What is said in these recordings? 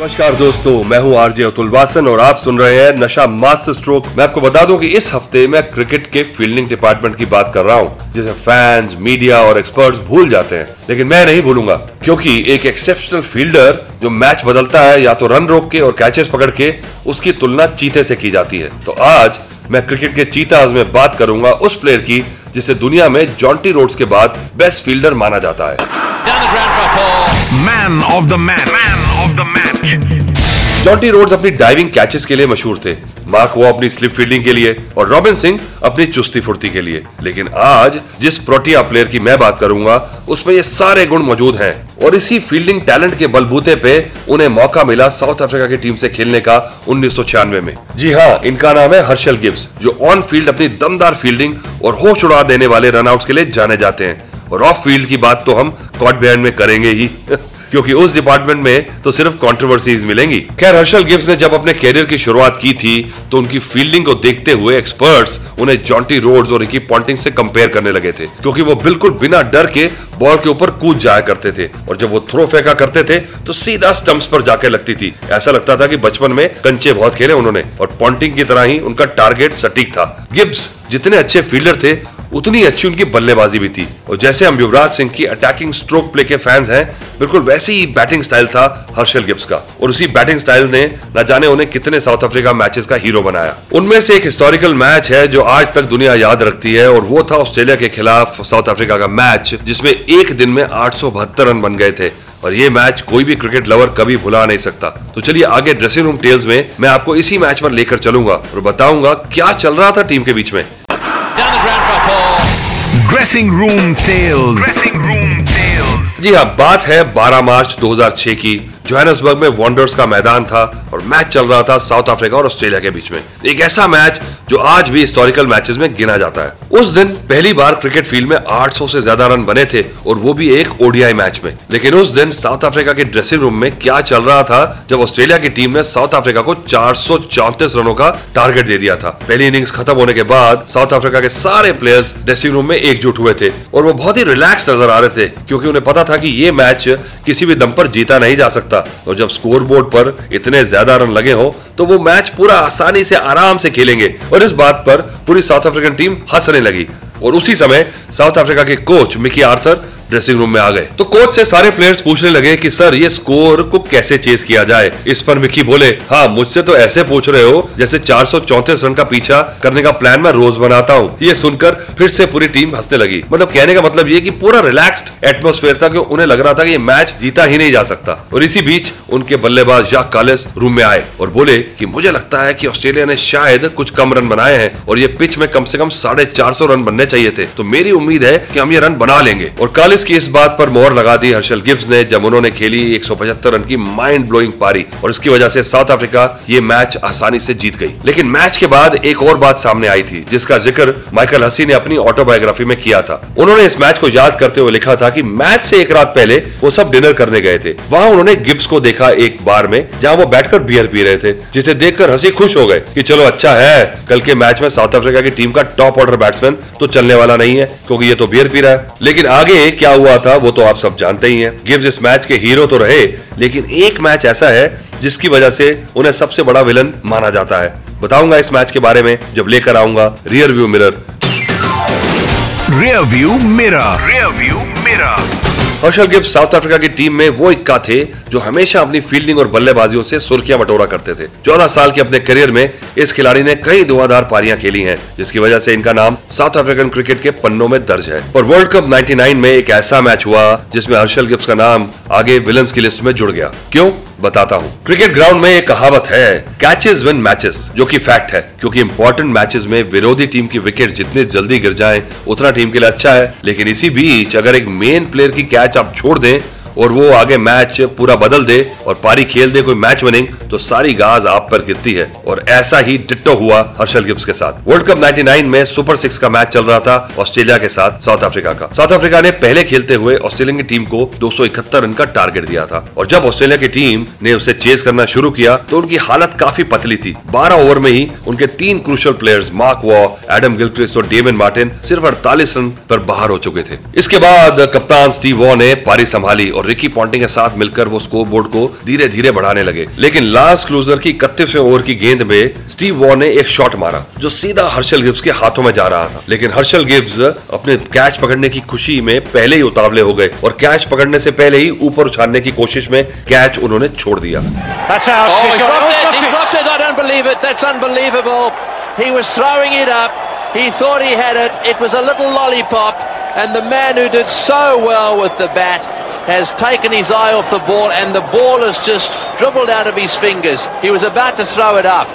नमस्कार दोस्तों मैं हूँ आरजे अतुल वासन और आप सुन रहे हैं नशा मास्टर स्ट्रोक। मैं आपको बता दूँ कि इस हफ़्ते मैं क्रिकेट के फील्डिंग डिपार्टमेंट की बात कर रहा हूँ जिसे फैंस मीडिया और एक्सपर्ट्स भूल जाते हैं। लेकिन मैं नहीं भूलूँगा क्योंकि एक एक्सेप्शनल फील्डर जो मैच बदलता है या तो रन रोक के और कैचेस पकड़ के उसकी तुलना चीते से की जाती है। तो आज मैं क्रिकेट के चीताज में बात करूँगा उस प्लेयर की जिसे दुनिया में जॉन्टी रोड्स के बाद बेस्ट फील्डर माना जाता है। Man of the man man Jonty Rhodes अपनी डाइविंग कैचेस के लिए मशहूर थे। मार्क वो अपनी स्लिप फील्डिंग के लिए और रॉबिन सिंह अपनी चुस्ती फुर्ती के लिए। लेकिन आज जिस प्रोटिया प्लेयर की मैं बात करूँगा, उसमें ये सारे गुण मौजूद हैं। और इसी फील्डिंग टैलेंट के बलबूते पे उन्हें मौका मिला साउथ अफ्रीका की टीम से खेलने का उन्नीस सौ छियानवे में। जी हाँ इनका नाम है हर्षल गिब्स जो ऑन फ़ील्ड अपनी दमदार फील्डिंग और होश उड़ा देने वाले रनआउट के लिए जाने जाते हैं। और ऑफ़ फ़ील्ड की बात तो हम कॉट बैंड में करेंगे ही। क्योंकि उस डिपार्टमेंट में तो सिर्फ़ कंट्रोवर्सीज मिलेंगी। खैर हर्षल गिब्स ने जब अपने कैरियर की शुरुआत की थी तो उनकी फील्डिंग को देखते हुए एक्सपर्ट्स उन्हें जॉन्टी रोड्स और रिकी पॉन्टिंग से कंपेयर करने लगे थे, क्योंकि वो बिल्कुल बिना डर के बॉल के ऊपर कूद जाया करते थे और जब वो थ्रो फेंका करते थे तो सीधा स्टंप्स पर जाके लगती थी। ऐसा लगता था कि बचपन में कंचे बहुत खेले उन्होंने और पॉन्टिंग की तरह ही उनका टारगेट सटीक था। गिब्स जितने अच्छे फील्डर थे उतनी अच्छी उनकी बल्लेबाजी भी थी। और जैसे हम युवराज सिंह की अटैकिंग स्ट्रोक प्ले के फैंस हैं, बिल्कुल वैसे ही बैटिंग स्टाइल था हर्षल गिब्स का। और उसी बैटिंग स्टाइल ने न जाने उन्हें कितने साउथ अफ्रीका मैचेस का हीरो बनाया। उनमें से एक हिस्टोरिकल मैच है जो आज तक दुनिया याद रखती है, और वो था ऑस्ट्रेलिया के खिलाफ साउथ अफ्रीका का मैच जिसमें एक दिन में आठ सौ बहत्तर रन बन गए थे। और ये मैच कोई भी क्रिकेट लवर कभी भुला नहीं सकता। तो चलिए आगे ड्रेसिंग रूम टेल्स में मैं आपको इसी मैच पर लेकर चलूँगा और बताऊँगा क्या चल रहा था टीम के बीच में। Dressing room tales dressing room tales जी हाँ बात है 12 मार्च 2006 की। जोहानसबर्ग में वॉन्डर्स का मैदान था और मैच चल रहा था साउथ अफ्रीका और ऑस्ट्रेलिया के बीच में। एक ऐसा मैच जो आज भी हिस्टोरिकल मैचेस में गिना जाता है। उस दिन पहली बार क्रिकेट फ़ील्ड में 800 से ज़्यादा रन बने थे और वो भी एक ओडीआई मैच में। लेकिन उस दिन साउथ अफ्रीका के ड्रेसिंग रूम में क्या चल रहा था जब ऑस्ट्रेलिया की टीम ने साउथ अफ्रीका को चार रनों का टारगेट दे दिया था। पहली इनिंग्स खत्म होने के बाद साउथ अफ्रीका के सारे प्लेयर्स ड्रेसिंग रूम में एकजुट हुए थे और वो बहुत ही रिलैक्स नज़र आ रहे थे, क्योंकि उन्हें पता था कि ये मैच किसी भी दम पर जीता नहीं जा सकता। और जब स्कोर बोर्ड पर इतने ज़्यादा रन लगे हो तो वो मैच पूरा आसानी से, आराम से खेलेंगे। और इस बात पर पूरी साउथ अफ्रीकन टीम हंसने लगी। और उसी समय साउथ अफ्रीका के coach Mickey Arthur dressing room में आ गए। तो कोच से सारे प्लेयर्स पूछने लगे कि, सर, ये स्कोर को कैसे चेस किया जाए? इस पर मिकी बोले हाँ मुझसे तो ऐसे पूछ रहे हो जैसे चार रन का पीछा करने का प्लान मैं रोज बनाता हूँ। ये सुनकर फिर से पूरी टीम हंसने लगी। मतलब कहने का मतलब ये की पूरा रिलैक्स्ड एटमोस्फेयर था कि उन्हें लग रहा था कि ये मैच जीता ही नहीं जा सकता। और इसी बीच उनके बल्लेबाज जाक कालिस रूम में आए और बोले कि, मुझे लगता है कि ऑस्ट्रेलिया ने शायद कुछ कम रन बनाए हैं और ये पिच में कम से कम साढ़े चार सौ रन बनने चाहिए थे। तो मेरी उम्मीद है कि हम ये रन बना लेंगे। और कालिस की इस बात पर मोहर लगा दी। हर्षल गिब्स ने जब उन्होंने खेली 175 रन की माइंड ब्लोइंग पारी और इसकी वजह से साउथ अफ्रीका ये मैच आसानी से जीत गई। लेकिन मैच के बाद एक और बात सामने आई थी, जिसका ज़िक्र माइकल हसी ने अपनी ऑटोबायोग्राफी में किया था। उन्होंने इस मैच को याद करते हुए लिखा था कि मैच से एक रात पहले वो सब डिनर करने गए थे। वहाँ उन्होंने गिब्स को देखा एक बार में, जहाँ वो बैठकर बियर पी रहे थे, जिसे देखकर हँसी खुश हो गए की चलो अच्छा है, कल के मैच में साउथ अफ्रीका की टीम का टॉप ऑर्डर बैट्समैन तो चलने वाला नहीं है, क्योंकि ये तो बियर पी रहा है। लेकिन आगे क्या हुआ था वो तो आप सब जानते ही हैं। गिव्स इस मैच के हीरो तो रहे लेकिन एक मैच ऐसा है जिसकी वजह से उन्हें सबसे बड़ा विलन माना जाता है। बताऊँगा इस मैच के बारे में जब लेकर आऊँगा rear view mirror rear view mirror rear view mirror Herschelle Gibb South Africa की टीम में वो इक्का थे जो हमेशा अपनी फील्डिंग और बल्लेबाजियों से सुर्खियाँ बटोरा करते थे। चौदह साल के अपने करियर में इस खिलाड़ी ने कई धुआंधार पारियाँ खेली हैं, जिसकी वजह से इनका नाम साउथ अफ्रीकन क्रिकेट के पन्नों में दर्ज है। और वर्ल्ड कप 99 में एक ऐसा मैच हुआ जिसमें हर्षल गिब्स का नाम आगे विलन्स की लिस्ट में जुड़ गया। क्यों? बताता हूँ। क्रिकेट ग्राउंड में एक कहावत है कैचेस विन मैचेस जो कि फैक्ट है, क्योंकि इंपॉर्टेंट मैचेस में विरोधी टीम की विकेट जितने जल्दी गिर जाए, उतना टीम के लिए अच्छा है। लेकिन इसी बीच अगर एक मेन प्लेयर की कैच आप छोड़ दें और वो आगे मैच पूरा बदल दे और पारी खेल दे, कोई मैच विनिंग तो सारी गाज आप पर गिरती है। और ऐसा ही डिट्टो हुआ हर्षल गिब्स के साथ। वर्ल्ड कप 99 में सुपर सिक्स का मैच चल रहा था ऑस्ट्रेलिया के साथ साउथ अफ्रीका का। साउथ अफ्रीका ने पहले खेलते हुए ऑस्ट्रेलिया की टीम को दो सौ इकहत्तर रन का टारगेट दिया था। और जब ऑस्ट्रेलिया की टीम ने उसे चेस करना शुरू किया तो उनकी हालत काफ़ी पतली थी। बारह ओवर में ही उनके तीन crucial players Mark Waugh Adam Gilchrist और डेविन मार्टिन सिर्फ़ अड़तालीस रन पर बाहर हो चुके थे। इसके बाद कप्तान स्टीव वॉ ने पारी संभाली और रिकी पॉन्टिंग के साथ मिलकर वो स्कोर बोर्ड को धीरे धीरे बढ़ाने लगे। लेकिन लास्ट क्लूजर की इकतीसवे ओवर की गेंद में स्टीव वॉर ने एक शॉट मारा जो सीधा हर्षल गिब्स के हाथों में जा रहा था। लेकिन हर्षल गिब्स अपने कैच पकड़ने की खुशी में पहले ही उतावले हो गए और कैच पकड़ने ऐसी पहले ही ऊपर उछालने की कोशिश में कैच उन्होंने छोड़ दिया। He thought he had it. It was a little lollipop. And the man who did so well with the bat has taken his eye off the ball and the ball has just dribbled out of his fingers. He was about to throw it up.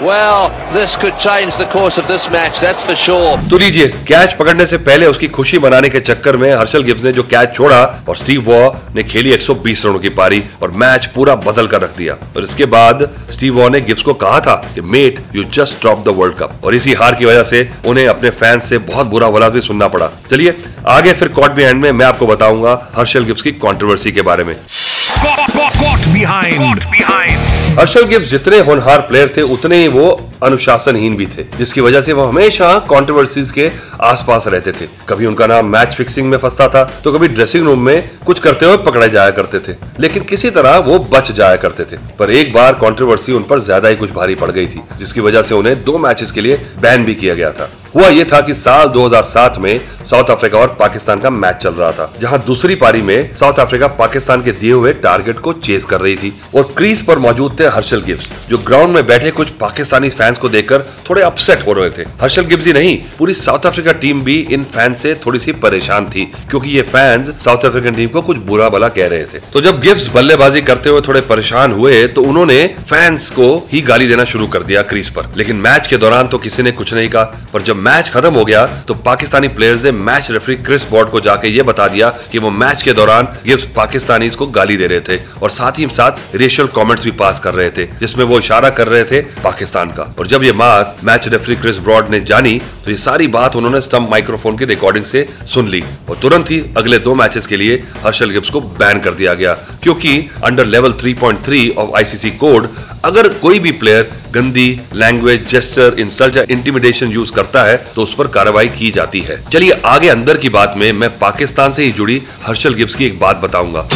Well, this could change the course of this match, that's for sure. तो लीजिए catch पकड़ने से पहले उसकी खुशी मनाने के चक्कर में हर्षल गिब्स ने जो कैच छोड़ा और स्टीव वॉ ने खेली 120 रनों की पारी और मैच पूरा बदल कर रख दिया। और इसके बाद स्टीव वॉ ने गिब्स को कहा था कि mate you just drop the World Cup और इसी हार की वजह से उन्हें अपने फैंस से बहुत बुरा भला भी सुनना पड़ा। चलिए आगे फिर कॉट बिहाइंड में मैं आपको बताऊँगा हर्षल गिब्स की कॉन्ट्रोवर्सी के बारे में। Caught behind. हर्षल गिब्स जितने होनहार प्लेयर थे, उतने ही वो अनुशासनहीन भी थे, जिसकी वजह से वो हमेशा कंट्रोवर्सीज के आसपास रहते थे। कभी उनका नाम मैच फिक्सिंग में फंसता था तो कभी ड्रेसिंग रूम में कुछ करते हुए पकड़े जाया करते थे। लेकिन किसी तरह वो बच जाया करते थे। पर एक बार कंट्रोवर्सी उन पर ज़्यादा ही कुछ भारी पड़ गई थी, जिसकी वजह से उन्हें दो मैचेस के लिए बैन भी किया गया था। हुआ ये था कि साल 2007 में साउथ अफ्रीका और पाकिस्तान का मैच चल रहा था, जहाँ दूसरी पारी में साउथ अफ्रीका पाकिस्तान के दिए हुए टारगेट को चेस कर रही थी और क्रीज पर मौजूद थे हर्षल गिब्स जो ग्राउंड में बैठे कुछ पाकिस्तानी फैंस को देखकर थोड़े अपसेट हो रहे थे। हर्षल गिब्स ही नहीं, पूरी साउथ अफ्रीका टीम भी इन फैंस से थोड़ी सी परेशान थी, क्योंकि ये फैंस साउथ अफ्रीकन टीम को कुछ बुरा भला कह रहे थे। तो जब गिब्स बल्लेबाजी करते हुए थोड़े परेशान हुए तो उन्होंने फैंस को ही गाली देना शुरू कर दिया क्रीज पर। लेकिन मैच के दौरान तो किसी ने कुछ नहीं कहा, पर जब मैच खत्म हो गया तो पाकिस्तानी प्लेयर्स ने मैच रेफरी क्रिस बॉर्ड को जाके ये बता दिया कि वो मैच के दौरान गिब्स पाकिस्तानी को गाली दे रहे थे, और साथ ही साथ रेशियल कमेंट्स भी पास कर रहे थे, जिसमें वो इशारा कर रहे थे पाकिस्तान का। और जब ये बात मैच रेफरी क्रिस ब्रॉड ने जानी तो ये सारी बात उन्होंने स्टम्प माइक्रोफोन की रिकॉर्डिंग से सुन ली और तुरंत ही अगले दो मैचेस के लिए हर्षल गिब्स को बैन कर दिया गया। क्योंकि under level 3.3 of ICC code अगर कोई भी प्लेयर गंदी लैंग्वेज जेस्टर इंसल्ट या इंटिमिडेशन यूज़ करता है तो उस पर कार्रवाई की जाती है। चलिए आगे अंदर की बात में मैं पाकिस्तान से ही जुड़ी हर्षल गिब्स की एक बात बताऊँगा।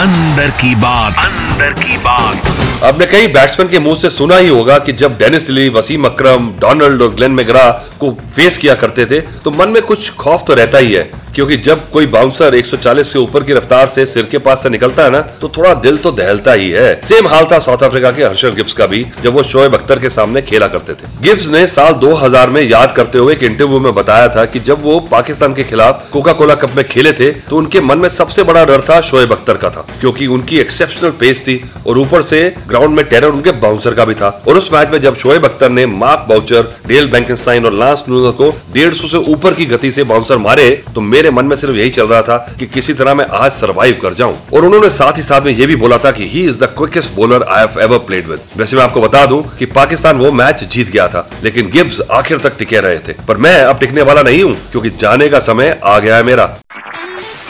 अंदर की बात। अंदर की बात। आपने कई बैट्समैन के मुँह से सुना ही होगा कि जब Dennis Lee Wasim Akram Donald और ग्लेन मेगरा को फेस किया करते थे तो मन में कुछ खौफ तो रहता ही है क्योंकि जब कोई बाउंसर 140 से ऊपर की रफ्तार से सिर के पास से निकलता है ना तो थोड़ा दिल तो दहलता ही है। सेम हाल था साउथ अफ्रीका के हर्षल गिब्स का भी जब वो शोएब अख्तर के सामने खेला करते थे। गिब्स ने साल 2000 में याद करते हुए एक इंटरव्यू में बताया था कि जब वो पाकिस्तान के खिलाफ कोका कोला कप में खेले थे तो उनके मन में सबसे बड़ा डर था शोएब अख्तर का था। क्योंकि उनकी एक्सेप्शनल पेस थी और ऊपर से ग्राउंड में टेरर उनके बाउंसर का भी था। और उस मैच में जब शोएब अख्तर ने मार्क बाउचर डेल बैंकनस्टाइन और लांस न्यूजर को डेढ़ सौ से ऊपर की गति से बाउंसर मारे तो मेरे मन में सिर्फ़ यही चल रहा था कि किसी तरह मैं आज सर्वाइव कर जाऊँ। और उन्होंने साथ ही साथ में ये भी बोला था कि he is the quickest bowler I have ever played with वैसे मैं आपको बता दूँ कि पाकिस्तान वो मैच जीत गया था, लेकिन गिब्स आखिर तक टिके रहे थे। पर मैं अब टिकने वाला नहीं हूँ, क्योंकि जाने का समय आ गया है मेरा।